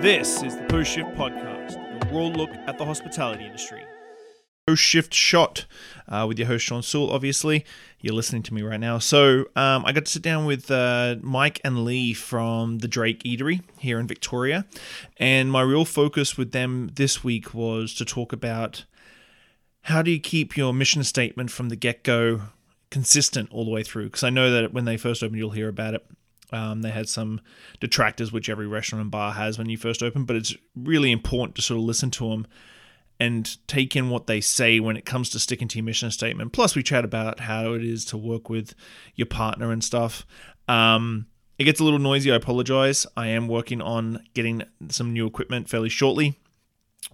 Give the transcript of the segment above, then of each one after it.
This is the Post Shift Podcast, a raw look at the hospitality industry. Post Shift Shot uh, with your host, Sean Sewell, obviously. You're listening to me right now. So, um, I got to sit down with uh, Mike and Lee from the Drake Eatery here in Victoria. And my real focus with them this week was to talk about how do you keep your mission statement from the get go consistent all the way through? Because I know that when they first opened, you'll hear about it. Um, they had some detractors, which every restaurant and bar has when you first open, but it's really important to sort of listen to them and take in what they say when it comes to sticking to your mission statement. Plus, we chat about how it is to work with your partner and stuff. Um, it gets a little noisy. I apologize. I am working on getting some new equipment fairly shortly,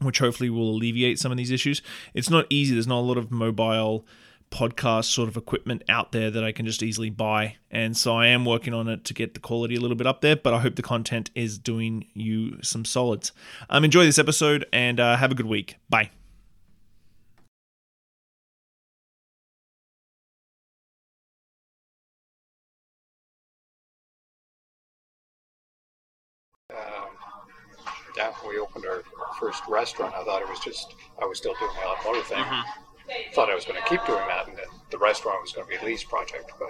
which hopefully will alleviate some of these issues. It's not easy. There's not a lot of mobile podcast sort of equipment out there that I can just easily buy. And so I am working on it to get the quality a little bit up there, but I hope the content is doing you some solids. Um, enjoy this episode and uh, have a good week. Bye. um, yeah, we opened our first restaurant, I thought it was just, I was still doing my automotive thing. Thought I was going to keep doing that, and that the restaurant was going to be a lease project, but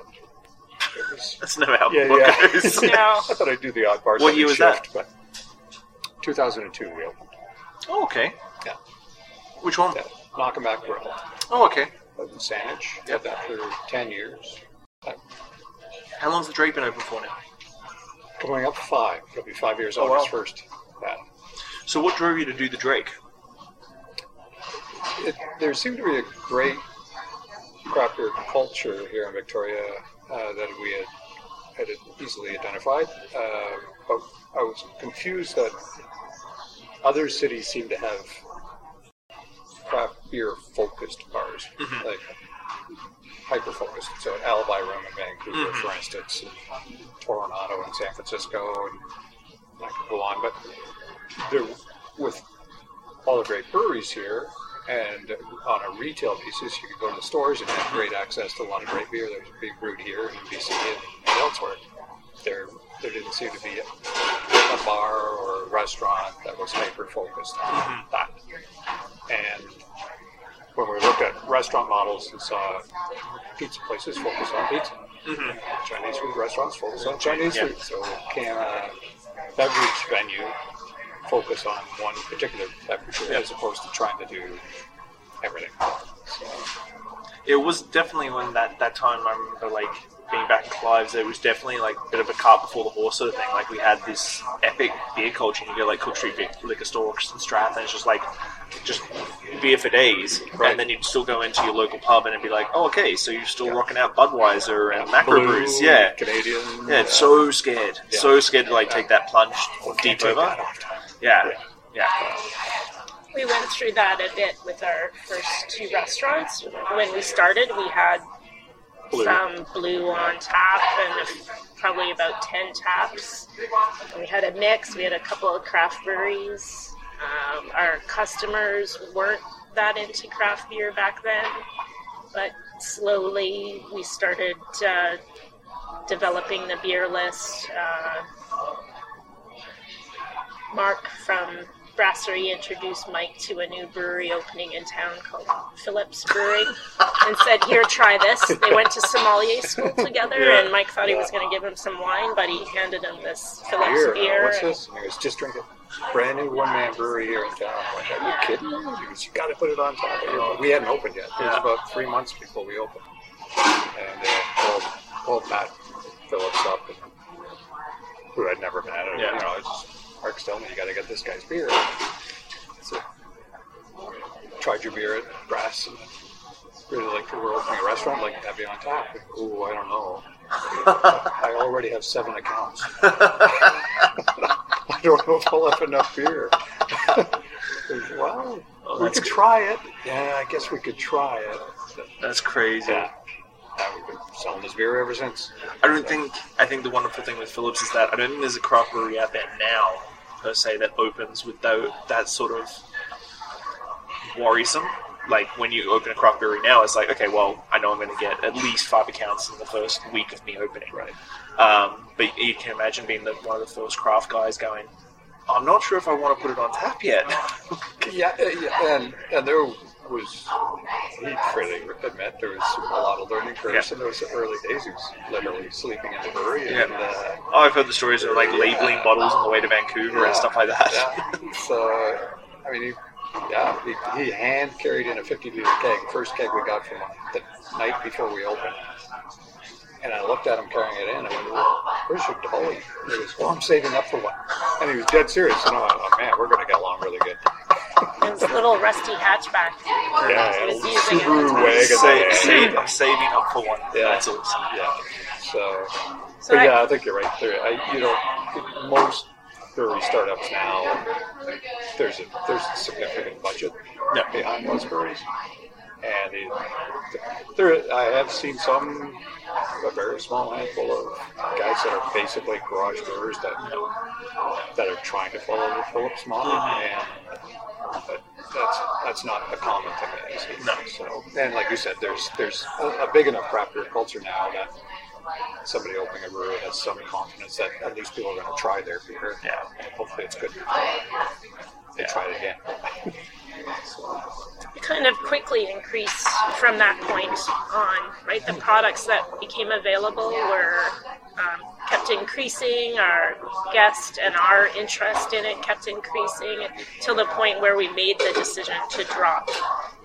it was. That's never how Yeah, yeah. goes. No. I thought I'd do the odd bar. What year was that? But 2002 we opened. oh, okay. Yeah. Which one? Yeah. Knockaback Grill. Oh, okay. Out in Saanich. Yep. Did that for 10 years. How long's the Drake been open for now? Coming up five. It'll be five years Oh, August wow. 1st. Yeah. So, what drove you to do the Drake? It, there seemed to be a great craft beer culture here in Victoria uh, that we had, had easily identified. Uh, but I was confused that other cities seem to have craft beer focused bars, Mhm. like hyper focused. So, an Alibi Room in Vancouver, Mhm. for instance, and Toronto and San Francisco, and I could go on. But there, with all the great breweries here, and on a retail basis, you could go to the stores and have great access to a lot of great beer that was being brewed here in BC and elsewhere. There, there didn't seem to be a, a bar or a restaurant that was hyper focused on that. And when we looked at restaurant models and saw pizza places focus on pizza, Mm-hmm. Chinese food restaurants focus on Chinese Yeah. food. So can a beverage venue focus on one particular beverage Yeah. as opposed to trying to do everything? So, It was definitely when that, that time I remember like being back in Clives, it was definitely like a bit of a cart before the horse sort of thing. Like we had this epic beer culture. and You go like Cook Street Vic- Liquor Store in Strath, and it's just like just beer for days. Right. And then you'd still go into your local pub and it'd be like, oh, okay, so you're still Yeah. rocking out Budweiser and Macro Blue, Brews, yeah. Canadian. Yeah, it's so scared, Yeah. so scared to like take that plunge deep over. That off. Yeah, yeah. We went through that a bit with our first two restaurants. When we started, we had Blue. some blue on tap and probably about 10 taps. We had a mix, we had a couple of craft breweries. Um, our customers weren't that into craft beer back then, but slowly we started uh, developing the beer list. Uh, Mark from Brasserie introduced Mike to a new brewery opening in town called Phillips Brewing and said, Here, try this. They went to sommelier school together, Yeah. and Mike thought he was going to give him some wine, but he handed him this Phillips Beer. beer. uh, What's this? And he was just drinking brand new one man brewery here in town. I'm like, are you kidding? He goes, you got to put it on top. You know, we hadn't opened yet. It was about three months before we opened. And uh, called, called Matt Phillips up, and, who I'd never met. And, Yeah. You know, it's just, Mark's telling me you got to get this guy's beer. So, tried your beer at Brass and really like we were opening a restaurant, like have you on top. Ooh, I don't know. I already have seven accounts. I don't know if I'll have enough beer. well, Oh, we could try it. Yeah, I guess we could try it. That's crazy. Yeah. Yeah, we've been selling this beer ever since. I don't think. I think the wonderful thing with Phillips is that I don't think there's a craft brewery out there now, per se, that opens with tho- that sort of worrisome. Like when you open a craft brewery now, it's like, okay, well, I know I'm going to get at least five accounts in the first week of me opening. Right. Um, but you can imagine being the, one of the first craft guys going, I'm not sure if I want to put it on tap yet. Yeah, yeah, and and there was he freely admit there was a lot of learning curves Yeah. in those early days. He was literally sleeping in the brewery, and uh, Oh, I've heard the stories of like labeling bottles on the way to Vancouver and stuff like that. yeah, so I mean, he, yeah, he, he hand carried in a 50 liter keg, first keg we got from the night before we opened. And I looked at him carrying it in. I went, "Well, "Where's your dolly?" He goes, "Well, I'm saving up for one." And he was dead serious. And I went, "Oh man, we're going to get along really good." It was a little rusty hatchback. Yeah, He was using it. Subaru wagon. Sa- save, saving up for one. Yeah. That's awesome. Yeah. So, So but I- yeah, I think you're right. There, I, you know, most brewery startups now, there's a there's a significant budget Yeah. behind those breweries, and it, there I have seen some a very small handful of guys that are basically garage brewers that that are trying to follow the Phillips model, uh-huh. and but that's that's not a common thing that I see. No. So, and like you said, there's there's a, a big enough craft beer culture now that somebody opening a brewery has some confidence that at least people are going to try their beer. Yeah. And hopefully it's good. They try it again. It kind of quickly increased from that point on, right? The products that became available were um, kept increasing. Our guest and our interest in it kept increasing till the point where we made the decision to drop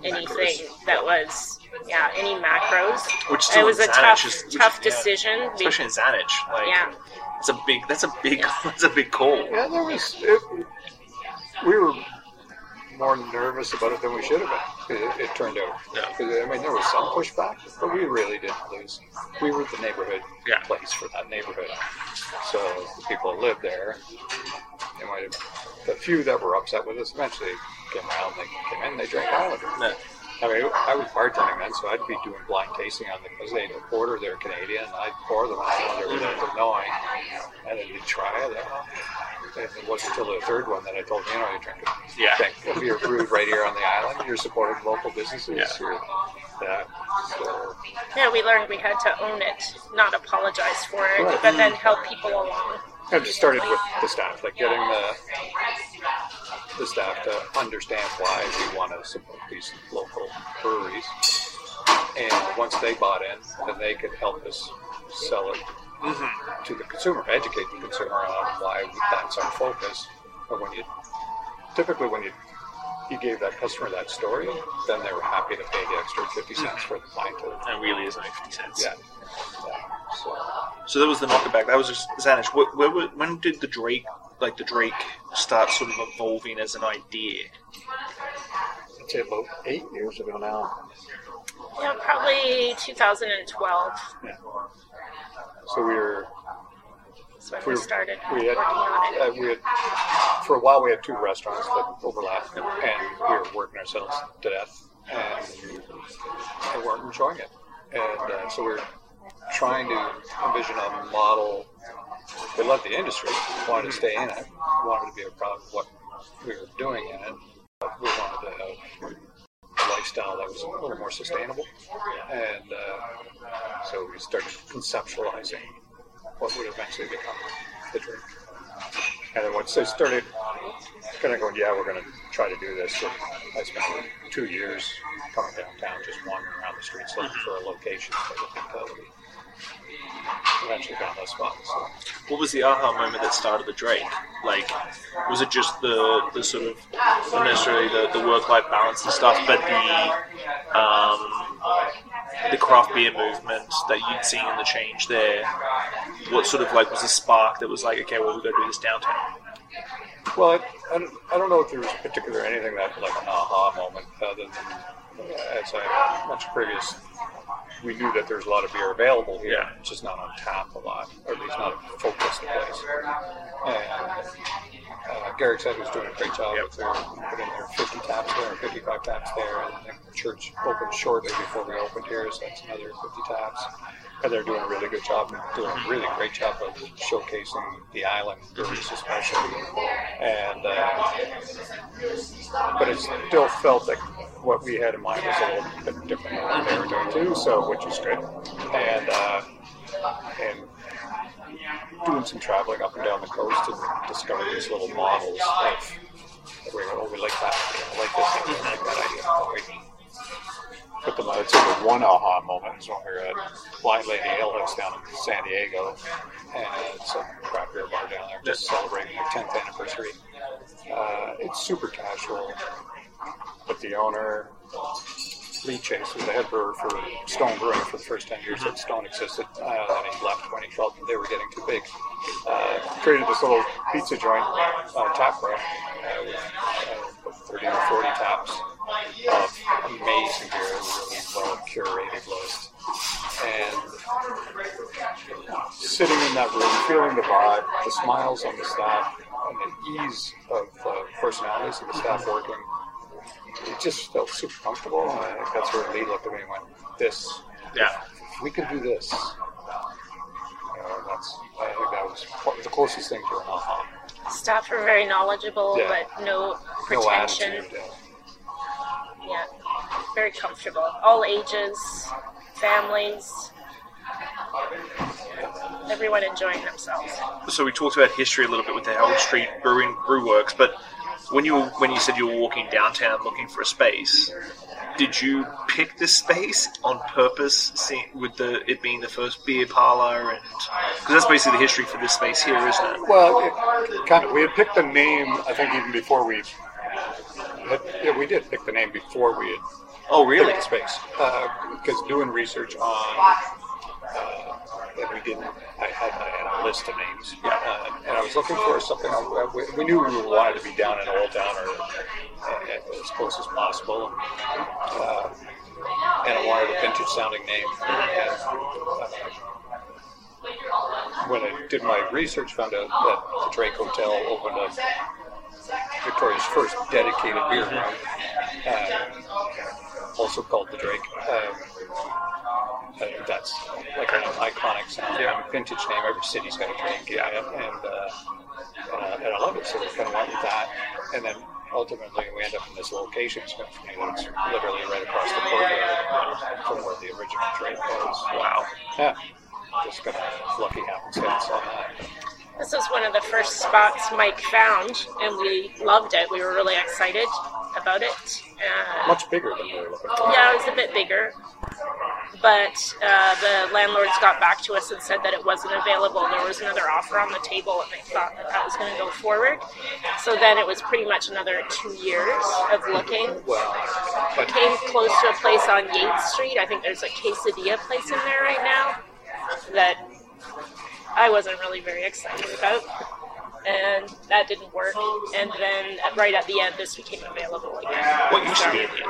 anything that was, yeah, any macros. Which it was a in Saanich tough, is- which- tough decision. We- Especially in Saanich. Like, yeah. It's a big. That's a big. That's a big call. Yeah, there was. It, we were more nervous about it than we should have been. It, it turned out. Yeah. I mean, there was some pushback, but we really didn't lose. We were the neighborhood Yeah. place for that neighborhood. So the people that lived there, they might have. The few that were upset with us eventually came around. They came in. They drank all Islander. No. I mean, I was bartending then, so I'd be doing blind tasting on the because they order they're Canadian, and I'd pour them out they were there to knowing, and then you try it. And it wasn't until the third one that I told them, you know, you're drinking Yeah. drink a beer brewed right here on the island. You're supporting local businesses. Yeah. You're, yeah. So, Yeah, we learned we had to own it, not apologize for it, Right. but then help people along. and it started with the staff, like getting the the staff to understand why we want to support these local breweries. And once they bought in, then they could help us sell it Mm-hmm. to the consumer, educate the consumer on why that's our focus. But when you typically when you you gave that customer that story, then they were happy to pay the extra fifty cents mm-hmm. for the pint. Of, And really is only fifty cents. yeah. yeah. So So that was the Knockaback. That was just Saanich. Where, where, when did the Drake, like the Drake, start sort of evolving as an idea? I'd say about eight years ago now. Yeah, probably 2012 So we were when we we started we had working on it. uh, we had for a while we had two restaurants that overlapped, and we were working ourselves to death, and we weren't enjoying it. And uh, so we were trying to envision a model. We loved the industry, wanted to stay in it, wanted to be a proud of what we were doing in it. But we wanted to have lifestyle that was a little more sustainable, and uh, so we started conceptualizing what would eventually become the Drake. And then once they started kind of going, yeah, we're going to try to do this, I spent two years coming downtown, just wandering around the streets looking for a location for the mentality. Eventually found that spot. So. What was the aha moment that started the Drake? Like, was it just the the sort of not necessarily the, the work life balance and stuff, but the um, the craft beer movement that you'd seen in the change there? What sort of like was the spark that was like, okay, well, we've got to do this downtown? Well, I, I, don't, know if there was particular anything that like an aha moment other than, as I mentioned previous, we knew that there's a lot of beer available here, Yeah. it's just not on tap a lot, or at least not a focused place. And uh, Garrick's Head he was doing a great job Yep. with their putting their 50 taps there, or 55 taps there, and the church opened shortly before we opened here, so that's another 50 taps. They're doing a really good job, doing a really great job of showcasing the island breweries especially. And uh, but it still felt like what we had in mind was a little bit different than what they were doing too, so which is good. And uh, and doing some traveling up and down the coast and discovered these little models of we oh, we like that, like this, like that idea. Put them. I'd say one aha moment is when we were at Blind Lady Ale House down in San Diego, and it's a craft beer bar down there, just celebrating their 10th anniversary. Uh, it's super casual, but the owner, Lee Chase, was the head brewer for Stone Brewing for the first 10 years that Stone existed, uh, and he left when he felt they were getting too big. Uh, created this little pizza joint uh, tap room uh, with uh, 30 or 40 taps of amazing beer, really well curated list. And sitting in that room, feeling the vibe, the smiles on the staff, and the ease of the personalities of the staff working, it just felt super comfortable. And I think that's where Lee looked at me and went, "This, Yeah. if we could do this." You know, that's I think that was the closest thing to an aha. Staff are very knowledgeable, Yeah. but no No pretension. attitude. uh, yeah, very comfortable. All ages, families, everyone enjoying themselves. So we talked about history a little bit with the Howard Street Brewing Brew Works, but when you when you said you were walking downtown looking for a space, did you pick this space on purpose, see, with the it being the first beer parlor, and because that's basically the history for this space here, isn't it? Well, it, kind of. We had picked the name. I think even before we. Had, yeah, we did pick the name before we had Oh, really? space because doing research on. Uh, and we didn't. I had, I had a list of names, uh, and I was looking for something. uh, We, we knew we wanted to be down in Old Town or uh, as close as possible, uh, and I wanted a vintage sounding name. And, uh, when I did my research, found out that the Drake Hotel opened up Victoria's first dedicated beer room, uh, also called the Drake. Um, uh, that's like an iconic sounding vintage name. Every city's got a Drake, yeah, and uh, uh, and I love it. So we kind of went with that, and then ultimately we end up in this location. It's literally right across the courtyard from where the original Drake was. Wow. Yeah, just kind of lucky happenstance on that. This was one of the first spots Mike found, and we loved it. We were really excited about it. Uh, Much bigger than we were looking for. yeah, it was a bit bigger, but uh, the landlords got back to us and said that it wasn't available. There was another offer on the table, and they thought that that was going to go forward. So then it was pretty much another two years of looking. Well, but Came close to a place on Yates Street. I think there's a quesadilla place in there right now that I wasn't really very excited about. And that didn't work. And then right at the end, this became available again. What used to be in here?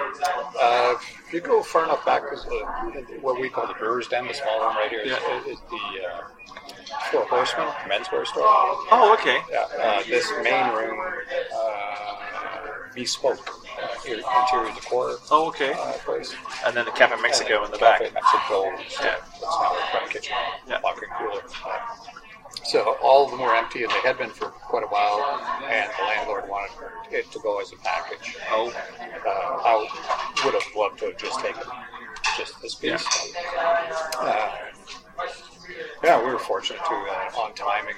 Uh, if you go far enough back, because what we call the Brewers Den, the small one right here, is, Yeah. is the uh, Four Horsemen menswear store. Oh, okay. Yeah, uh, this main room, uh, bespoke uh, interior decor Oh, okay. uh, place. And then the Cafe Mexico in the Cafe back. Mexico, yeah. Yeah. that's now a front kitchen, Yeah. locker and cooler. So all of them were empty, and they had been for quite a while. And the landlord wanted it to go as a package. Oh, Uh, I would have loved to have just taken just this piece. Uh, yeah, we were fortunate to uh, on timing.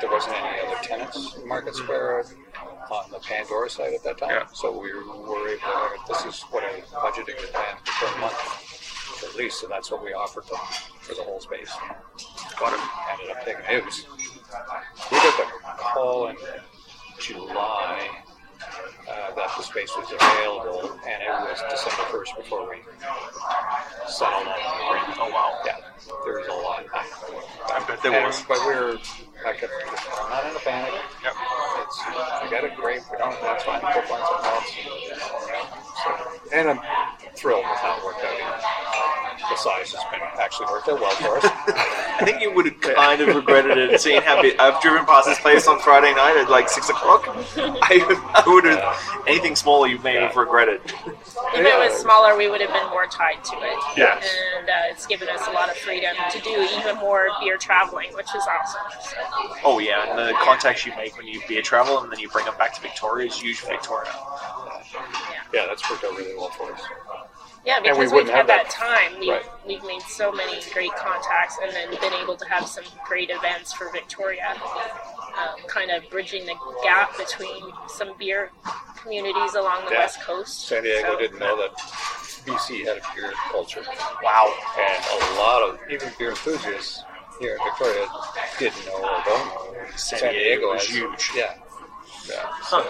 There wasn't any other tenants in Market Square on the Pandora side at that time, Yeah. so we were able. to This is what I budgeting the plan per month at least, and that's what we offered them for the whole space. got it. Ended up taking it was. We got the call in July uh, that the space was available, and it was December first before we settled on the agreement. Oh, wow. Yeah, there was a lot. I bet there And- was. but we were like, I'm not in a panic. Yep. It's we got it great. We don't. That's fine. We'll find something else. So, and I'm thrilled with how it worked out. The size has been actually worked out well for us. I think you would have kind of regretted it, seeing how big. I've driven past this place on Friday night at like six o'clock. I, I would have anything smaller you may have regretted. If it was smaller, we would have been more tied to it. Yes. And uh, it's given us a lot of freedom to do even more beer traveling, which is awesome. So, Oh yeah, and the contacts you make when you beer travel and then you bring them back to Victoria is huge for Victoria. yeah, that's worked out really well for us. Yeah, And we because we've had have that time. We've, Right. we've made so many great contacts and then been able to have some great events for Victoria, um, kind of bridging the gap between some beer communities along the Yeah. west coast. San Diego So- didn't know that BC had a beer culture, Wow. and a lot of even beer enthusiasts here in Victoria didn't know or don't know. San Diego was has- huge. Yeah, yeah. So,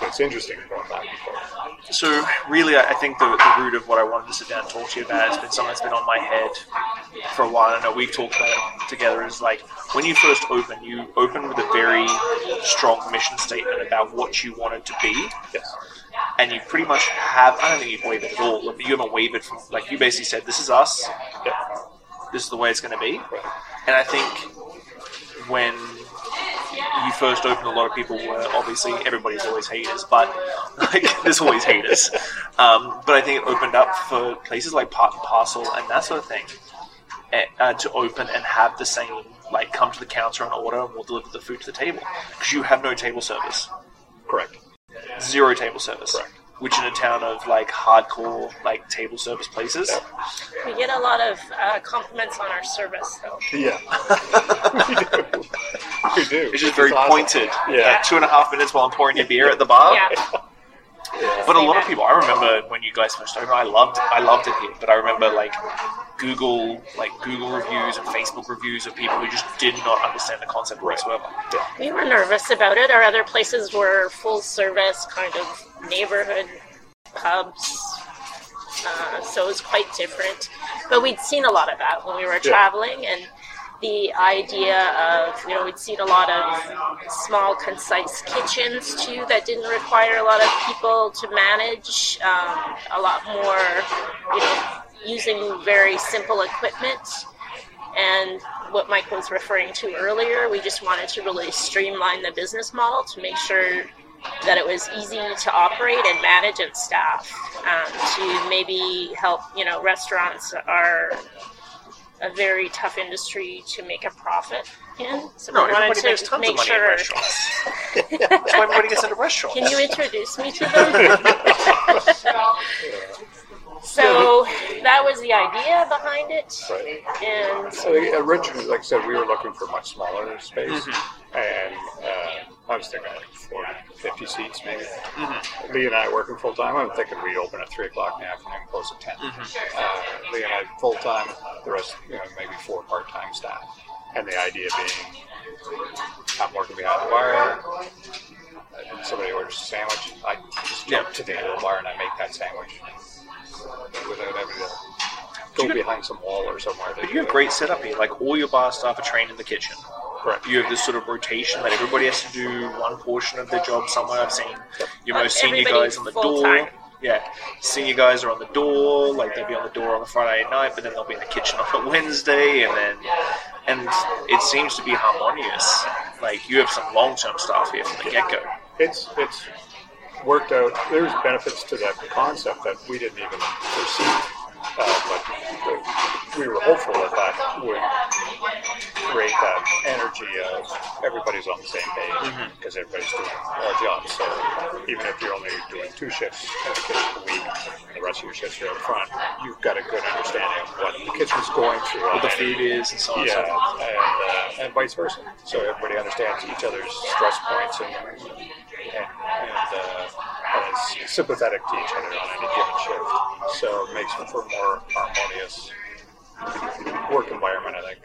so it's interesting going back and forth. So really, I think the, the root of what I wanted to sit down and talk to you about has been something that's been on my head for a while. I know we've talked about it together. Is like when you first open, you open with a very strong mission statement about what you wanted to be, Yes. and you pretty much have. I don't think you've wavered at all. But you haven't wavered from like you basically said, "This is us. Yeah. This is the way it's going to be." Right. And I think when first opened, a lot of people were obviously everybody's always haters, but like there's always haters. Um, but I think it opened up for places like Part and Parcel and that sort of thing eh, uh, to open and have the same like come to the counter and order and we'll deliver the food to the table because you have no table service, Correct. zero table service. Correct. Which in a town of like hardcore like table service places, We get a lot of uh, compliments on our service, though. Yeah. we do. It's just very awesome. pointed. Yeah. Like two and a half minutes while I'm pouring your beer at the bar. Yeah, Yeah. But a lot of people, I remember when you guys first opened, I loved, I loved it here. But I remember like Google, like Google reviews and Facebook reviews of people who just did not understand the concept whatsoever. we were nervous about it. Our other places were full service, kind of neighborhood pubs. Uh, so it was quite different. But we'd seen a lot of that when we were traveling, and the idea of, you know, we'd seen a lot of small, concise kitchens too that didn't require a lot of people to manage, um, a lot more, you know, using very simple equipment. And what Mike was referring to earlier, we just wanted to really streamline the business model to make sure that it was easy to operate and manage and staff um, to maybe help you know restaurants are a very tough industry to make a profit in so No, we wanted everybody makes to tons make of money sure in restaurants. That's why everybody gets into restaurants. can you introduce me to them so that was the idea behind it Right. and So originally, like I said, we were looking for much smaller space, Mm-hmm. and uh, I was thinking like 40, 50 seats maybe. Mm-hmm. Lee and I working full time. I'm thinking we'd open at three o'clock in the afternoon, close at 10 Mm-hmm. Uh, Lee and I full time. The rest, you know, maybe four part time staff. And the idea being, I'm working behind the bar. Somebody orders a sandwich. I just jump Yeah. to the end of the bar and I make that sandwich without having to go behind some wall or somewhere. But you have great setup here. Like all your bar staff are trained in the kitchen. Correct. You have this sort of rotation that everybody has to do one portion of their job somewhere. I've seen your most um, senior guys on the full-time. door. Yeah, senior guys are on the door. Like they'll be on the door on the Friday night, but then they'll be in the kitchen on a Wednesday, and then and it seems to be harmonious. Like you have some long-term staff here from the get-go. it's it's worked out. There's benefits to that concept that we didn't even foresee, but we were hopeful that that would create that energy of everybody's on the same page because everybody's doing our jobs. So even if you're only doing two shifts a week, the rest of your shifts are up front, you've got a good understanding of what the kitchen's going through. What the food is and so on yeah, and, uh, and vice versa. So everybody understands each other's stress points and and, and, uh, sympathetic to each other on any given shift. So it makes for a more harmonious work environment, I think.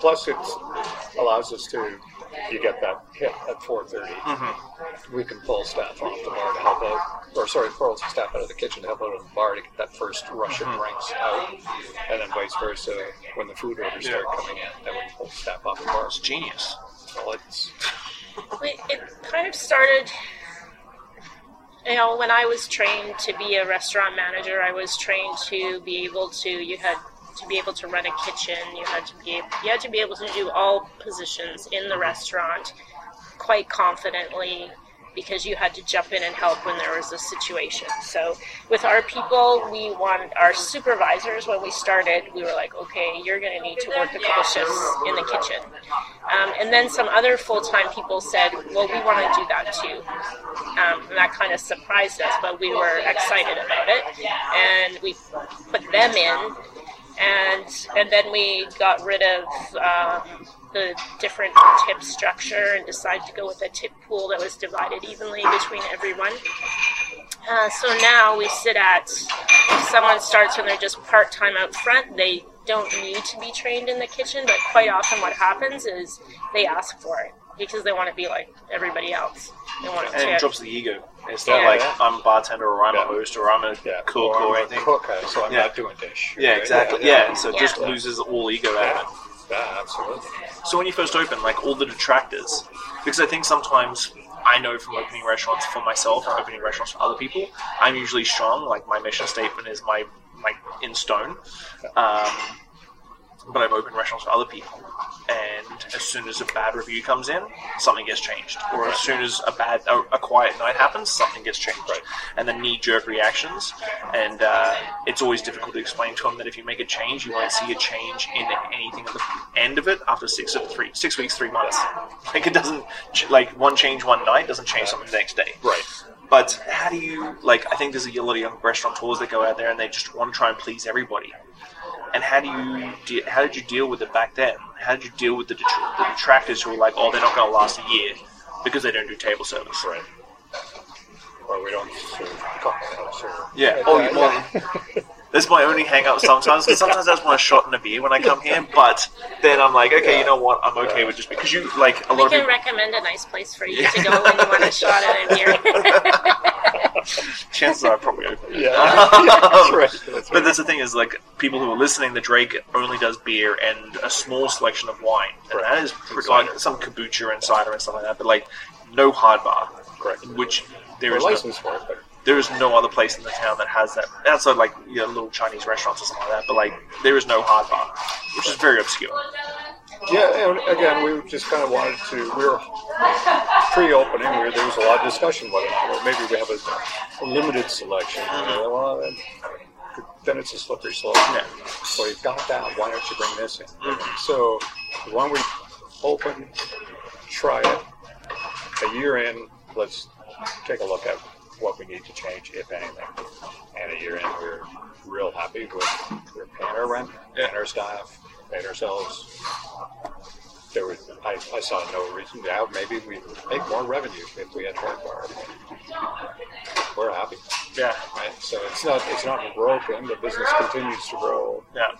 Plus, it allows us to you get that hit at 4:30. Mm-hmm. We can pull staff off the bar to help out, or sorry, pull staff out of the kitchen to help out at the bar to get that first rush of mm-hmm. drinks out, and then vice versa when the food orders start coming in, then we can pull staff off the bar. It's genius. So it's we, it kind of started you know when i was trained to be a restaurant manager i was trained to be able to you had to be able to run a kitchen you had to be you had to be able to do all positions in the restaurant quite confidently because you had to jump in and help when there was a situation. So with our people, we want our supervisors. When we started, we were like, okay, you're going to need to work a couple shifts in the kitchen, um, and then some other full-time people said, well, we want to do that too. Um, and that kind of surprised us, but we were excited about it, and we put them in and and then we got rid of um, the different tip structure and decided to go with a tip pool that was divided evenly between everyone. Uh, so now we sit at if someone starts when they're just part time out front, they don't need to be trained in the kitchen, but quite often what happens is they ask for it because they want to be like everybody else. And it drops the ego. It's not Yeah. like I'm a bartender or I'm Yeah. a host or I'm a Yeah, cook or or, I'm a anything. cook, uh, so I'm Yeah. not doing dish. Yeah, Right? exactly. Yeah, so it Yeah. just loses all ego out Yeah, of it. yeah, absolutely. So when you first open, like all the detractors, because I think sometimes I know from opening restaurants for myself and opening restaurants for other people, I'm usually strong. Like my mission statement is my my in stone. Um, but I've opened restaurants for other people, and as soon as a bad review comes in, something gets changed. Or as soon as a bad a, a quiet night happens, something gets changed. Right. And the knee jerk reactions, and uh, it's always difficult to explain to them that if you make a change, you won't see a change in anything at the end of it after six or three six weeks, three months. Like it doesn't like one change one night doesn't change something the next day. Right. But how do you like? I think there's a lot of young restaurateurs that go out there and they just want to try and please everybody. And how do you de- how did you deal with it back then? How did you deal with the, detr- the detractors who were like, oh, they're not going to last a year because they don't do table service? Right. Or we don't serve cocktails or Yeah. Oh, yeah, well, yeah. That's my only hang up sometimes because sometimes I just want a shot and a beer when I come here. But then I'm like, okay, you know what? I'm okay with just because you like a We lot of can people. recommend a nice place for you to go when you want a shot at a beer. Chances are I probably open. Yeah. that's right. That's But right. that's the thing is like people who are listening, the Drake only does beer and a small selection of wine, and that is pretty, like some kombucha and cider and stuff like that. But like no hard bar, Correct. which there is no, licensed for it, but there is no other place in the town that has that outside like you know, little Chinese restaurants or something like that. But like there is no hard bar, which is very obscure. Yeah. And again, we just kind of wanted to. We were pre-opening. We were, there was a lot of discussion whether or maybe we have a, a limited selection. Mm-hmm. Well, then, then it's a slippery slope. Yeah. So you've got that. Why don't you bring this in? Mhm. So when we open, try it. A year in, let's take a look at what we need to change, if anything. And a year in, we're real happy with we're paying our rent, paying our staff, paying ourselves. There was, I, I saw no reason. Yeah, maybe we make more revenue if we had hard bar. We're happy, Yeah, right? So it's not it's not broken. The business continues to grow. yeah.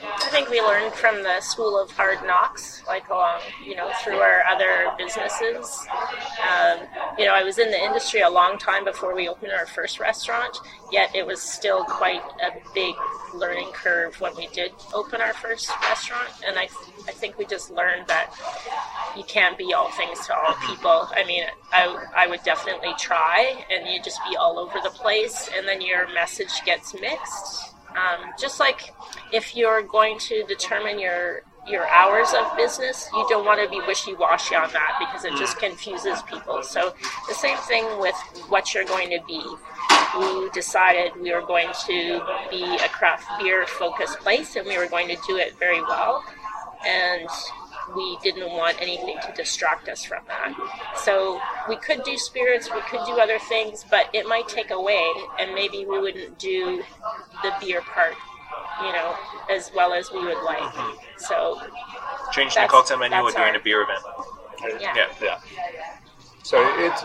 I think we learned from the school of hard knocks, like along, you know, through our other businesses. Um, you know, I was in the industry a long time before we opened our first restaurant, yet it was still quite a big learning curve when we did open our first restaurant. And I, I think we just learned that you can't be all things to all people. I mean, I, I would definitely try, and you just be all over the place, and then your message gets mixed. Um, just like if you're going to determine your your hours of business, you don't want to be wishy-washy on that because it just confuses people. So the same thing with what you're going to be. We decided we were going to be a craft beer focused place and we were going to do it very well. And we didn't want anything to distract us from that. So we could do spirits, we could do other things, but it might take away, and maybe we wouldn't do the beer part, you know, as well as we would like. Mm-hmm. So Changing the cocktail menu or doing our- a beer event. yeah. Yeah. Yeah. So it's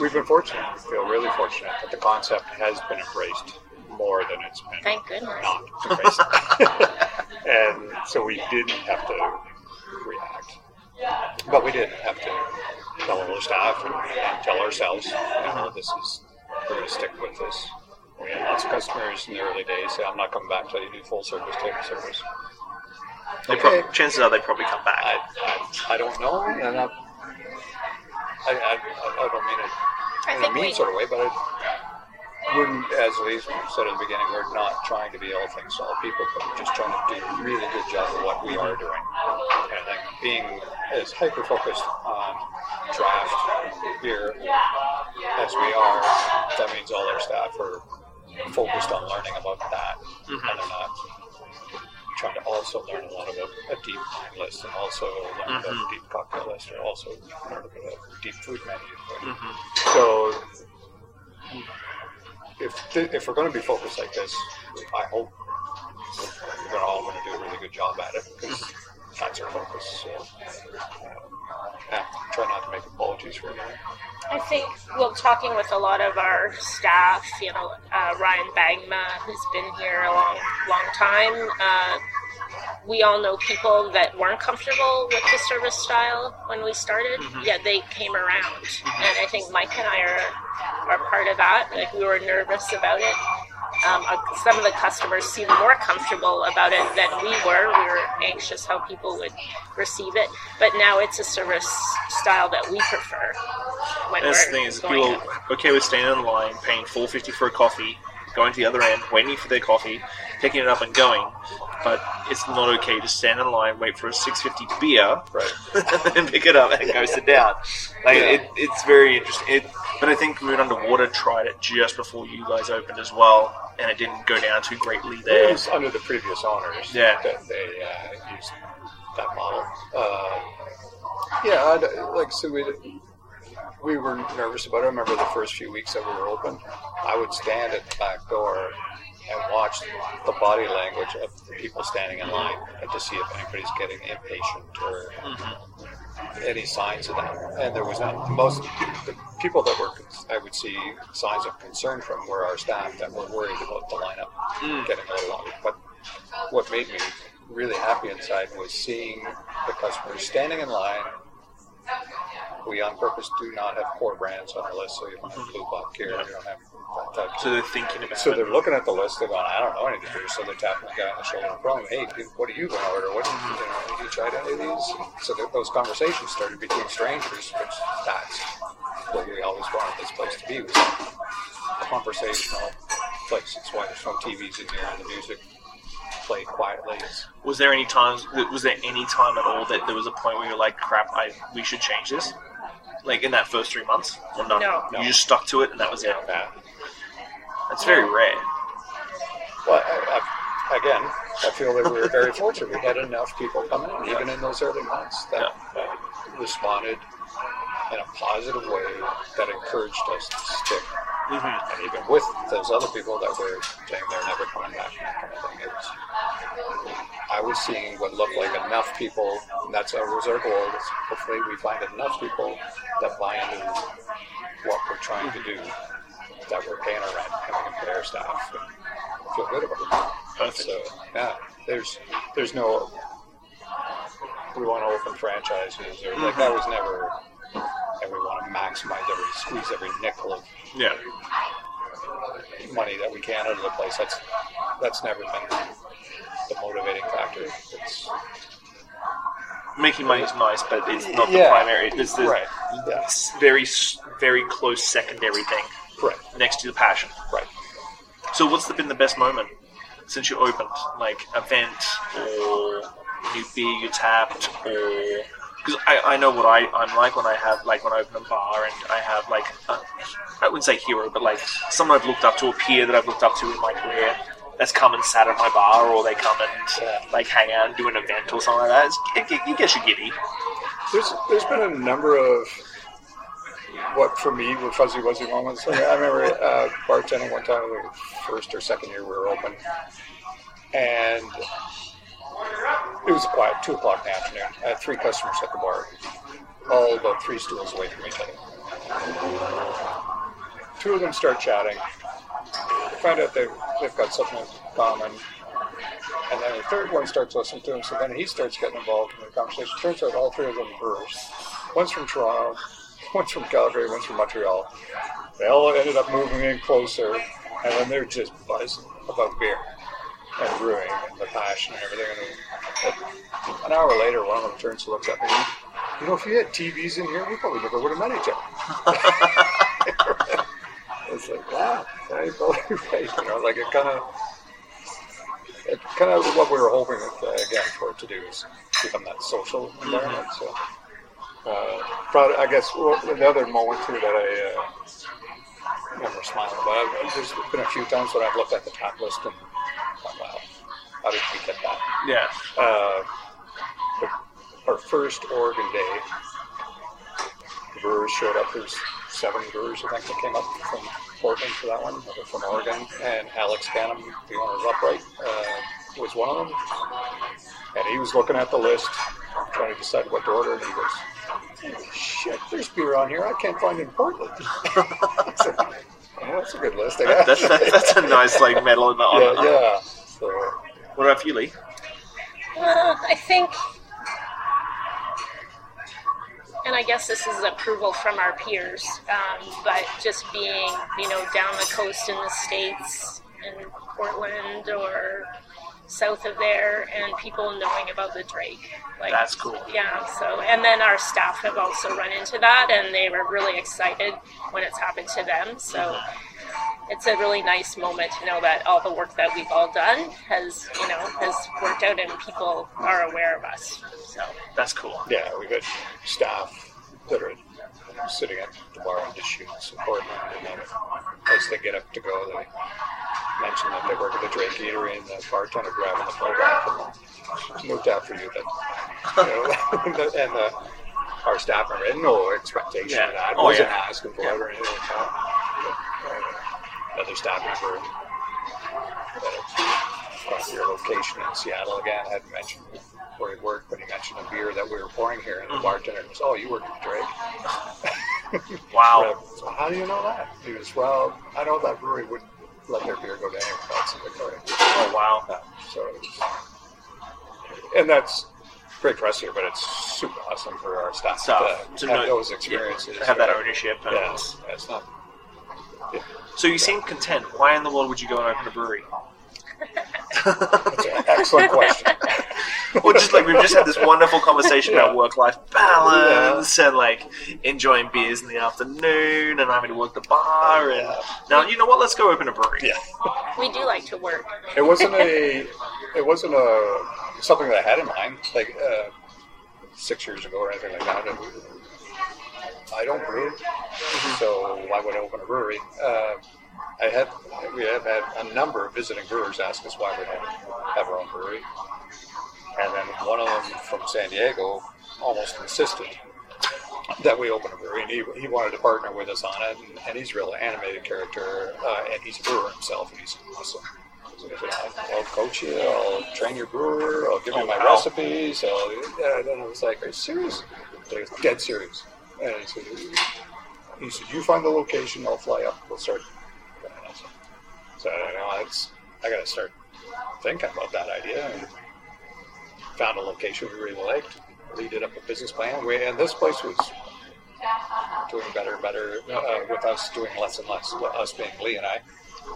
we've been fortunate. We feel really fortunate that the concept has been embraced more than it's been Thank goodness. not embraced. and so we didn't have to react, but we did have to tell our staff and, and tell ourselves, you know, this is we're going to stick with this. We had lots of customers in the early days say, "I'm not coming back till you do full service table service." They Okay. prob- chances are they probably come back. I, I, I don't know, and I'm, I, I, I don't mean it I in a mean sort of way, but I, we're, as Lee said at the beginning, we're not trying to be all things to all people, but we're just trying to do a really good job of what we are doing. And I think being as hyper focused on draft here as we are, that means all our staff are focused on learning about that, and they're not trying to also learn a lot about a deep wine list and also learn about a deep cocktail list or also learn about a deep food menu. Mm-hmm. So if th- if we're going to be focused like this, I hope we're all going to do a really good job at it because mm-hmm. that's our focus. So uh, yeah, try not to make apologies for anything. I think, well, talking with a lot of our staff, you know, uh, Ryan Bagma, who's been here a long, long time, uh, we all know people that weren't comfortable with the service style when we started, yet they came around. And I think Mike and I are, are part of that. Like, we were nervous about it. Um, uh, some of the customers seemed more comfortable about it than we were. We were anxious how people would receive it, but now it's a service style that we prefer when That's we're the thing is, people okay with standing in line, paying four fifty for a coffee, going to the other end, waiting for their coffee, picking it up and going. But it's not okay to stand in line, wait for a six fifty beer, Right. and then pick it up and go sit down. Like Yeah. it, it's very interesting. It, but I think Moon Underwater tried it just before you guys opened as well, and it didn't go down too greatly there. It was under the previous owners Yeah. that they uh, used that model. Uh, yeah, I'd, like so we we were nervous about it. I remember the first few weeks that we were open, I would stand at the back door and watch the body language of the people standing in line and to see if anybody's getting impatient or any signs of that. And there was not most the people that were I would see signs of concern from were our staff that were worried about the lineup hmm. getting a little longer. But what made me really happy inside was seeing the customers standing in line. We on purpose do not have core brands on our list, so you don't have mm-hmm. Blue Buck here, you don't have that. So they're thinking about So they're looking at the list. They're going, I don't know any of these beers. So they're tapping the guy on the shoulder and him, Hey, what are you going to order? What you know, have you tried any of these? So those conversations started between strangers, which that's what we always wanted this place to be was a conversational place. It's why there's no TVs in here and the music played quietly. Was there any times? Was there any time at all that there was a point where you're like, "Crap, I we should change this"? Like in that first three months, or no? No. You just stuck to it, and that was it. yeah. That's very rare. Well, I, I, again, I feel that we were very fortunate. We had enough people coming in, even in those early months, that, that responded in a positive way that encouraged us to stick. Mm-hmm. And even with those other people that were saying they're never coming back, and that kind of thing, it was, I was seeing what looked like enough people, and that's our reserve goal. Is hopefully, we find enough people that buy into what we're trying to do, that we're paying our rent, and we can pay our staff, and feel good about it. Perfect. So yeah, there's there's no we want to open franchises or like that mm-hmm. was never and we want to maximize every squeeze every nickel of Yeah. money that we can out of the place. That's that's never been the motivating factor. It's Making money is nice, but it's not the Yeah. primary. It's the right. Yeah. very, very close secondary thing Right. next to the passion. Right. So, what's been the best moment since you opened? Like event or new beer you tapped, or because I, I know what I, I'm like when I have like when I open a bar and I have like a, I wouldn't say hero, but like someone I've looked up to, a peer that I've looked up to in my career. That's come and sat at my bar, or they come and like hang out and do an event or something like that. It, it, you get you giddy. There's there's been a number of what for me were fuzzy wuzzy moments. I, I remember uh, bartending one time, the first or second year we were open, and it was quiet, two o'clock in the afternoon. I had three customers at the bar, all about three stools away from each other. Two of them start chatting. Find out they've, they've got something in common. And then the third one starts listening to him, so then he starts getting involved in the conversation. Turns out all three of them are brewers. One's from Toronto, one's from Calgary, one's from Montreal. They all ended up moving in closer, and then they're just buzzing about beer and brewing and the passion and everything. And an hour later, one of them turns and looks at me. You know, if you had TVs in here, we probably never would have met each other. It's like, wow, I believe right. You know, like it kind of, it kind of what we were hoping uh, again for it to do is become that social environment. So, uh, proud. I guess another moment too that I uh, remember smiling about. uh, There's been a few times when I've looked at the top list and thought, wow, how did we get that? Yeah. uh, our first Oregon day, the brewers showed up. There's seven brewers, I think, that came up from Portland for that one, from Oregon. And Alex Ganum, the owner of Upright, uh, was one of them. And he was looking at the list, trying to decide what to order, and he goes, "Holy shit, there's beer on here I can't find in Portland. I said, "Oh, that's a good list. I got. That's, that's, that's a nice like medal in the yeah, honor. yeah. So, What about you, Lee? Uh, I think, and I guess this is approval from our peers, um, but just being, you know, down the coast in the States, in Portland or south of there, and people knowing about the Drake. Like, That's cool. yeah, so, and then our staff have also run into that, and they were really excited when it's happened to them, so it's a really nice moment to know that all the work that we've all done has, you know, has worked out and people are aware of us. So That's cool. Yeah, we've got staff that are sitting at the bar and just shooting support. And then as they get up to go, they mention that they work at the Drake Eatery and the bartender grabbing the phone back and moved after you. That, you know, and the, our staff are in no expectation Yeah. of that. Oh, wasn't yeah. asking for Yeah. it or anything like that. Uh, another staff member that have your location in Seattle again I hadn't mentioned where he worked, but he mentioned a beer that we were pouring here, and the bartender He goes, "Oh, you work at Drake." Wow. So how do you know that? He goes, "Well, I know that brewery wouldn't let their beer go down without some Victoria." Oh wow. Yeah, so, and that's great press here, but it's super awesome for our staff Stuff to, to have know- those experiences. Have that ownership. And Yeah, it's, it's not. So you seem content. Why in the world would you go and open a brewery? That's an excellent question. Well, just like we've just had this wonderful conversation about work-life balance and like enjoying beers in the afternoon and having to work the bar. And now, you know what? Let's go open a brewery. Yeah. we do like to work. It wasn't a. It wasn't a something that I had in mind like uh, six years ago or anything like that. I don't brew, so why would I open a brewery? Uh, I had we have had a number of visiting brewers ask us why we don't have our own brewery, and then one of them from San Diego almost insisted that we open a brewery, and he, he wanted to partner with us on it, and, and he's a real animated character, uh, and he's a brewer himself, and he's awesome. So he said, I'll, coach you, I'll train your brewer, I'll give you my wow. recipes. I'll, and then I was like, Are you serious? He was dead serious. And he said, he said, You find the location, I'll fly up, we'll start. So I know, I got to start thinking about that idea. And found a location we really liked, Lee did up a business plan, we, and this place was doing better and better uh, with us doing less and less, us being Lee and I.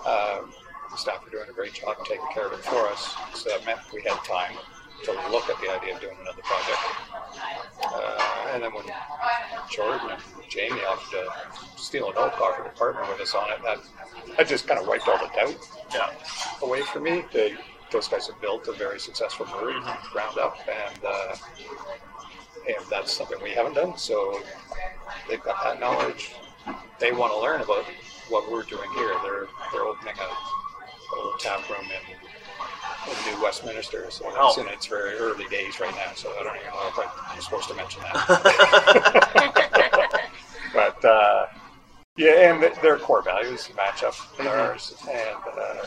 Um, the staff were doing a great job taking care of it for us, so that meant we had time to look at the idea of doing another project. Uh, and then when Jordan and Jamie offered to Steel and Oak, offered to partner with us on it, that, that just kind of wiped all the doubt Yeah. away from me. They, those guys have built a very successful brewery ground up, and uh, and that's something we haven't done. So they've got that knowledge. They want to learn about what we're doing here. They're they're opening a, a little tap room in, in New Westminster, so it's Oh. in its very early days right now. So I don't even know if I'm supposed to mention that. but uh, yeah, and their core values match up with ours, and uh,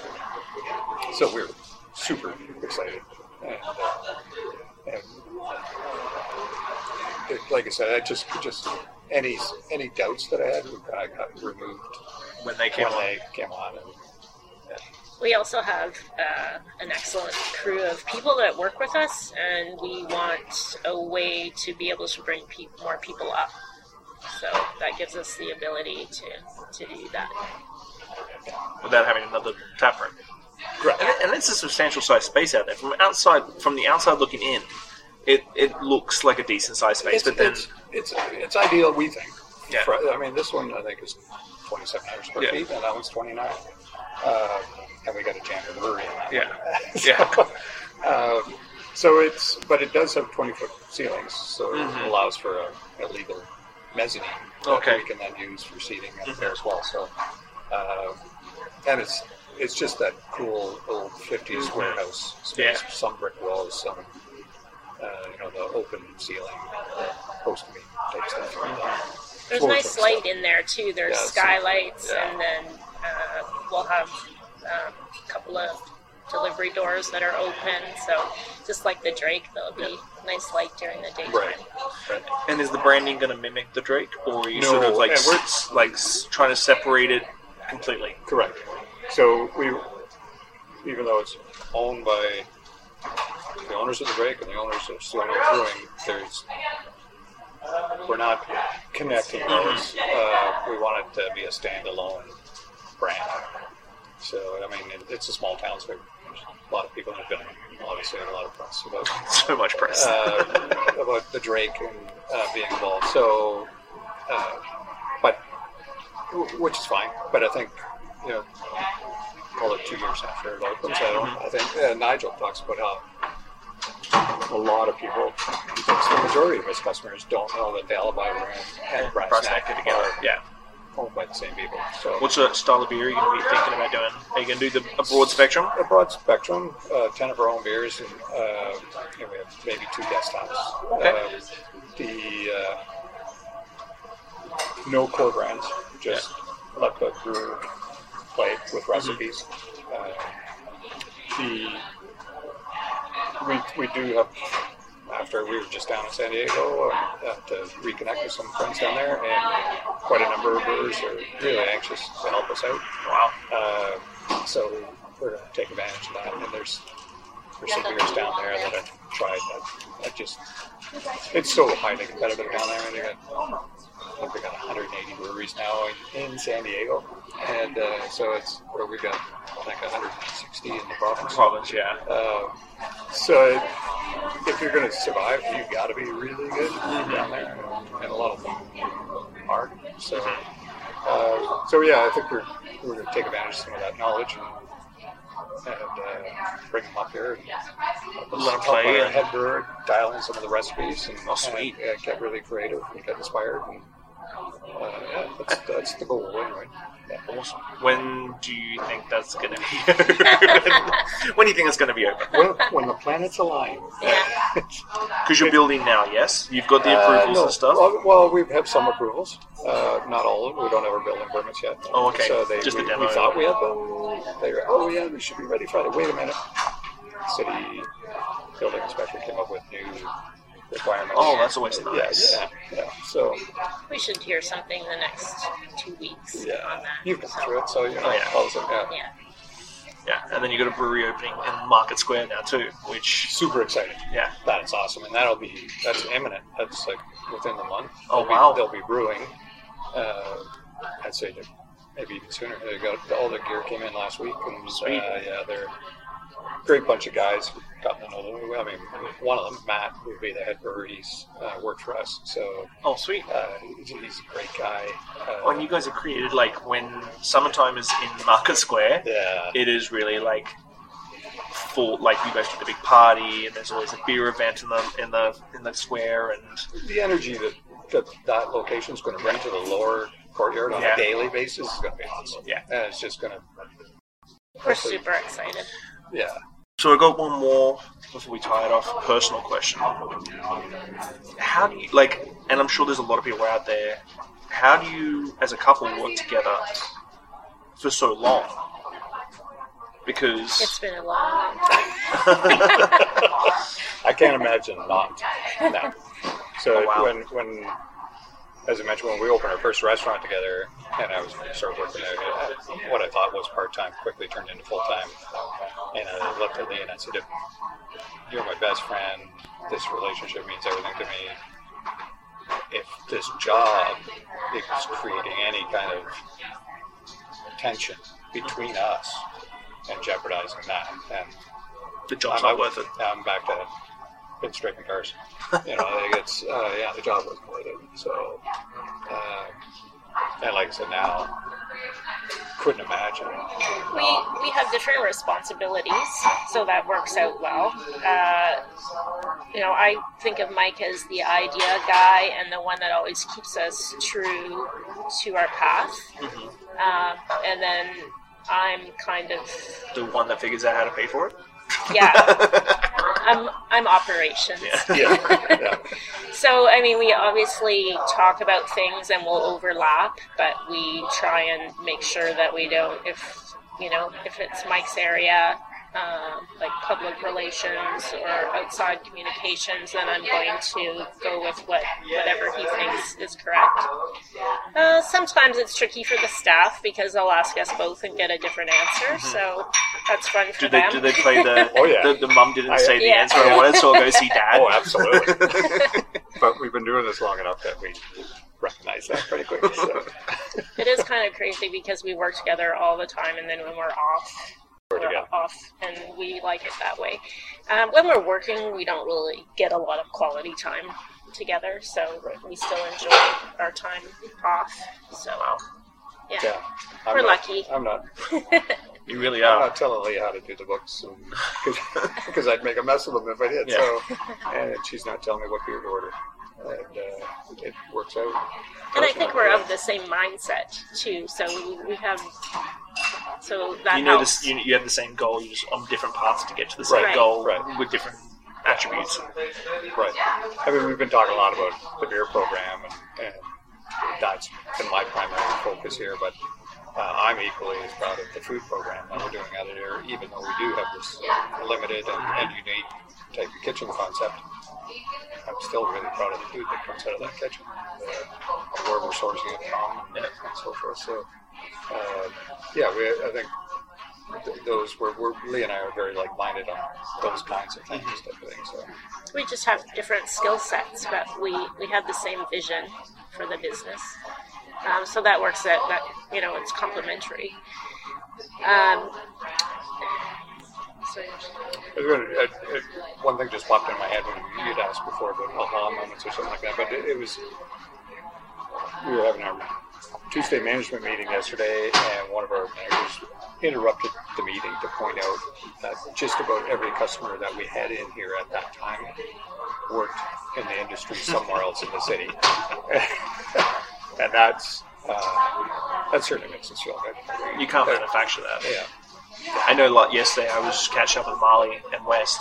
so we're super excited. And, uh, and it, like I said, I just just any any doubts that I had kind of got removed When they came when on. they came on. And, We also have uh, an excellent crew of people that work with us, and we want a way to be able to bring pe- more people up. So that gives us the ability to, to do that. without having another tap room. right. And, and it's a substantial sized space out there. From outside, from the outside looking in, it, it looks like a decent sized space. It's, but then, it's, it's it's ideal, we think. Yeah. For- I mean, this one I think is 2,700 square Yeah. feet, and that one's 29. Uh, and we got a of brewery in that. Yeah. one. so, um, so it's, but it does have 20 foot ceilings, so Mhm. it allows for a, a legal mezzanine that Okay. we can then use for seating up Mhm. there as well. So, um, and it's it's just that cool old 50s Mhm. warehouse space, Yeah. some brick walls, some uh, you know the open ceiling, post me type stuff. There's Floor nice light stuff. in there too. There's Yeah, skylights, yeah. and then uh, we'll have um, a couple of delivery doors that are open. So just like the Drake, there'll be nice light during the daytime. Right. Right. And is the branding going to mimic the Drake, or are you No, sort of like and we're- s- like s- trying to separate it completely? Correct. So we, even though it's owned by the owners of the Drake and the owners of Slow No Brewing, there's we're not connecting those. Uh, we want it to be a standalone brand. So I mean, it, it's a small town, so there's a lot of people have been obviously had a lot of press about So much press. uh, about the Drake and uh, being involved. So, uh, but which is fine. But I think you know, call it two years after it opens. I. I think uh, Nigel talks about how a lot of people, he the majority of his customers don't know that the Alibi Room and Brassneck together. Yeah. owned by the same people. So What's of style of beer you're you going to be thinking about doing? Are you going to do the a broad spectrum? a broad spectrum, uh, ten of our own beers, and, uh, and we have maybe two guest desktops. Okay. Uh, the uh, no core brands, just let the brewer play with recipes. Uh, the we, we do have after we were just down in San Diego um, uh, to reconnect with some friends down there, and quite a number of brewers are really anxious to help us out. Wow. Uh, so we're going to take advantage of that. And there's there's some beers down there that I've tried that I just it's so highly competitive down there. And I think we got 180 breweries now in, in San Diego, and uh, so it's where we got I think 160 in the province. Province, yeah. Uh, so if you're going to survive, you've got to be really good down there, and a lot of them are. So, uh, so yeah, I think we're we're going to take advantage of some of that knowledge and, and uh, bring them up here and Let 'em help play our and- head brewer dial in some of the recipes and, Oh, sweet. and, uh, get really creative and get inspired. And, yeah, that's, that's the goal anyway. Yeah. Awesome. When do you think that's going to be open? when do you think it's going to be open? When, when the planets align. Because you're building now, yes? You've got the Uh, approvals no. and stuff? Well, well, we have some approvals. Uh, not all of them. We don't have our building permits yet. Oh, okay. So they, Just the we, demo. we thought we had them. They were, oh yeah, we should be ready Friday. Wait a minute. City building inspector came up with new requirements. Oh, that's always nice. Yeah, yeah, yeah. So We should hear something in the next two weeks yeah, on that. you've been So, through it, so you know. Oh, yeah. all of a sudden, yeah. Yeah. Yeah, and then you've got a brewery opening in Market Square now, too, which, Super excited. yeah. That's awesome, and that'll be that's imminent. That's like within the month. Oh, They'll be- wow. They'll be brewing. Uh, I'd say maybe even sooner. They got all their gear came in last week, and Sweet. Uh, yeah, they're a great bunch of guys. Gotten to know them. I mean, one of them, Matt, would be the head brewer. He's uh, worked for us, so Oh, sweet. uh, he's, he's a great guy. Uh, Oh, and you guys have created, like, when summertime is in Market Square, yeah, it is really, like, full, like, you guys do the big party, and there's always a beer event in the in the in the square, and the energy that that, that location is going to bring to the lower courtyard on Yeah. a daily basis is going to be awesome. Yeah. and it's just going to. We're super excited. Yeah. So I got one more before we tie it off. Personal question: How do you like? And I'm sure there's a lot of people out there. How do you, as a couple, work together for so long? Because It's been a long time. I can't imagine not. No. So Oh, wow. when when as I mentioned, when we opened our first restaurant together, and I was started working there, what I thought was part time quickly turned into full time. And I looked at Lee and I said, "If "You're my best friend. This relationship means everything to me. If this job is creating any kind of tension between us and jeopardizing that, then the job's I'm not worth it. I'm back to pinstriping cars. You know, like it's uh, yeah, the job wasn't worth it. So, uh, and like I said, now couldn't imagine. We we have different responsibilities, so that works out well. Uh, you know, I think of Mike as the idea guy and the one that always keeps us true to our path. Um, and then I'm kind of The one that figures out how to pay for it. yeah. I'm I'm operations. Yeah. Yeah, yeah. So, I mean, we obviously talk about things and we'll overlap, but we try and make sure that we don't, if, you know, if it's Mike's area, um, like public relations or outside communications, then I'm going to go with what whatever he thinks is correct. Uh, sometimes it's tricky for the staff because they'll ask us both and get a different answer, so that's fun for Do they them. do they play the Oh, yeah. the, the mum didn't I- say the Yeah. answer I wanted, so I'll go see dad. Oh, absolutely. but we've been doing this long enough that we recognize that pretty quickly. So It is kind of crazy because we work together all the time, and then when we're off, we're we're together. Off, and we like it that way. Um, when we're working, we don't really get a lot of quality time together, so we still enjoy our time off. So yeah, Yeah, I'm we're not, lucky. I'm not. You really I'm are. not telling Lee how to do the books because I'd make a mess of them if I did. Yeah. So, and she's not telling me what beer to order, and uh, it works out. And I think we're of the same mindset too. So we, we have, so that You know, helps. this, you, you have the same goal. You're just on different paths to get to the same Right. goal Right. with different attributes. Right. I mean, we've been talking a lot about the beer program, and, and that's been my primary focus here. But uh, I'm equally as proud of the food program that we're doing out of here, even though we do have this limited and, and unique type of kitchen concept. I'm still really proud of the food that comes out of that kitchen, uh, where we're sourcing it from, and, and so forth. So, uh, yeah, we, I think th- those were, we're, Lee and I are very like-minded on those kinds of things, type of thing. So. we just have different skill sets, but we, we have the same vision for the business. Um, so that works out that, you know, it's complementary. Um, so, I was gonna- uh, uh, one thing just popped in my head when you'd asked before about aha moments or something like that, but it, it was we were having our Tuesday management meeting yesterday, and one of our managers interrupted the meeting to point out that just about every customer that we had in here at that time worked in the industry somewhere else in the city, and that's uh, that certainly makes us feel good. You can't manufacture that. Yeah. I know, like yesterday, I was catching up with Marley and West.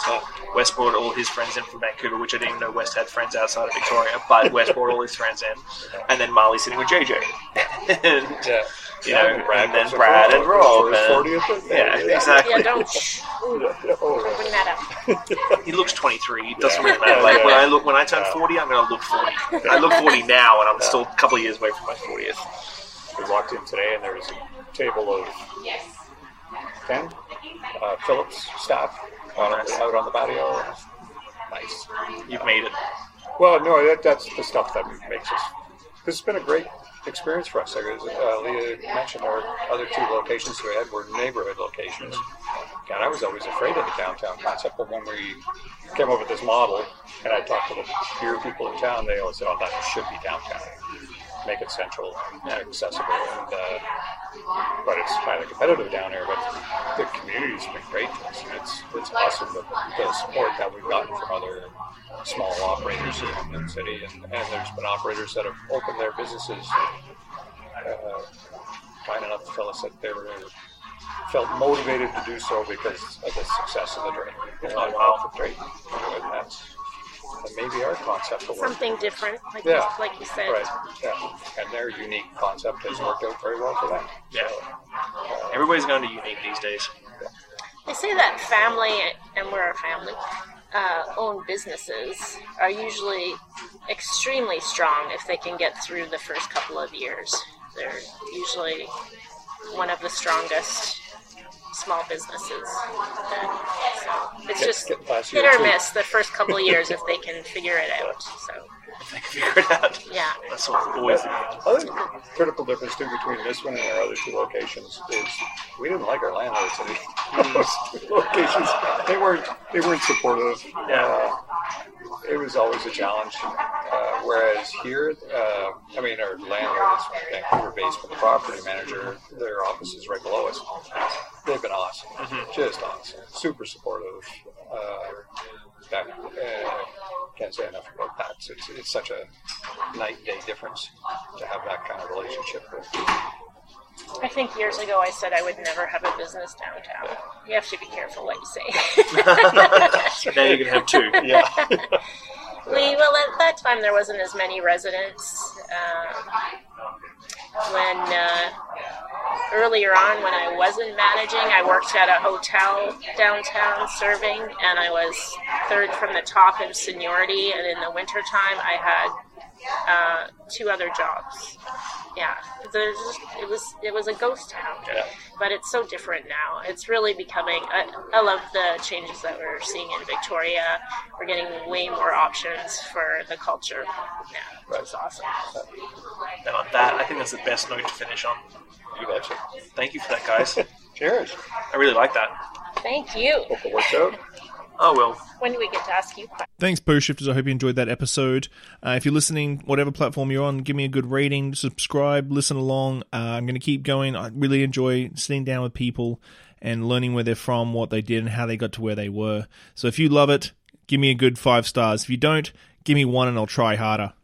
West brought all his friends in from Vancouver, which I didn't even know West had friends outside of Victoria. But West brought all his friends in, and then Marley sitting with JJ. and, Yeah. You know, and Brad and then Brad across and Rob, and- 40th birthday. yeah, exactly. yeah, don't, shh, ooh, don't bring that up. He looks 23. It doesn't Yeah. really matter. Like Yeah. when I look, when I turn Yeah. 40, I'm going to look 40. I look 40 now, and I'm still a couple of years away from my 40th. we walked in today and there was a table of 10 uh, Phillips staff out, on the, out on the patio. Nice. You've made it. Well, no, that, that's the stuff that makes us. This has been a great experience for us. Like, uh, Leah mentioned, our other two locations we had were neighborhood locations. And I was always afraid of the downtown concept, but when we came up with this model, and I talked to the beer people in town, they always said, "Oh, that should be downtown. Make it central and accessible." And uh, but it's highly competitive down here. But the community's been great to us, and it's it's awesome the, the support that we've gotten from other small operators in the city, and, and there's been operators that have opened their businesses uh, kind enough to tell us that they were felt motivated to do so because of the success of the Drake. Oh, wow. The drink. And that's and maybe our concept will work. Something different, like, Yeah. you, like you said. Right. Yeah. And their unique concept has worked out very well for them. Yeah. So, uh, Everybody's going to unique these days. They say that family, and we're a family, uh, owned businesses are usually extremely strong if they can get through the first couple of years. They're usually one of the strongest small businesses. So it's just hit or miss the first couple of years if they can figure it out. So They can figure it out. yeah, That's what always I think the critical difference too between this one and our other two locations is we didn't like our landlords in those two locations. They weren't they weren't supportive. Yeah. Uh, it was always a challenge. Uh, whereas here, uh, I mean, our landlord is Vancouver based, but the property manager, their office is right below us. They've been awesome, just awesome, super supportive. Uh, that, uh, can't say enough about that. It's, it's such a night and day difference to have that kind of relationship with. I think years ago I said I would never have a business downtown. You have to be careful what you say. now you can have two. Yeah. we well at that time there wasn't as many residents. Um, when uh, earlier on, when I wasn't managing, I worked at a hotel downtown serving, and I was third from the top in seniority. And in the wintertime, I had uh, two other jobs. Yeah, there's just, it was it was a ghost town, Yeah. but it's so different now. It's really becoming. I, I love the changes that we're seeing in Victoria. We're getting way more options for the culture. Yeah, it's awesome. And on that, I think that's the best note to finish on. You betcha. Thank you for that, guys. Cheers. I really like that. Thank you. Hope it works out. Oh well. When do we get to ask you questions? Thanks, Post Shifters. I hope you enjoyed that episode. Uh, if you're listening, whatever platform you're on, give me a good rating, subscribe, listen along. Uh, I'm going to keep going. I really enjoy sitting down with people and learning where they're from, what they did, and how they got to where they were. So if you love it, give me a good five stars. If you don't, give me one and I'll try harder.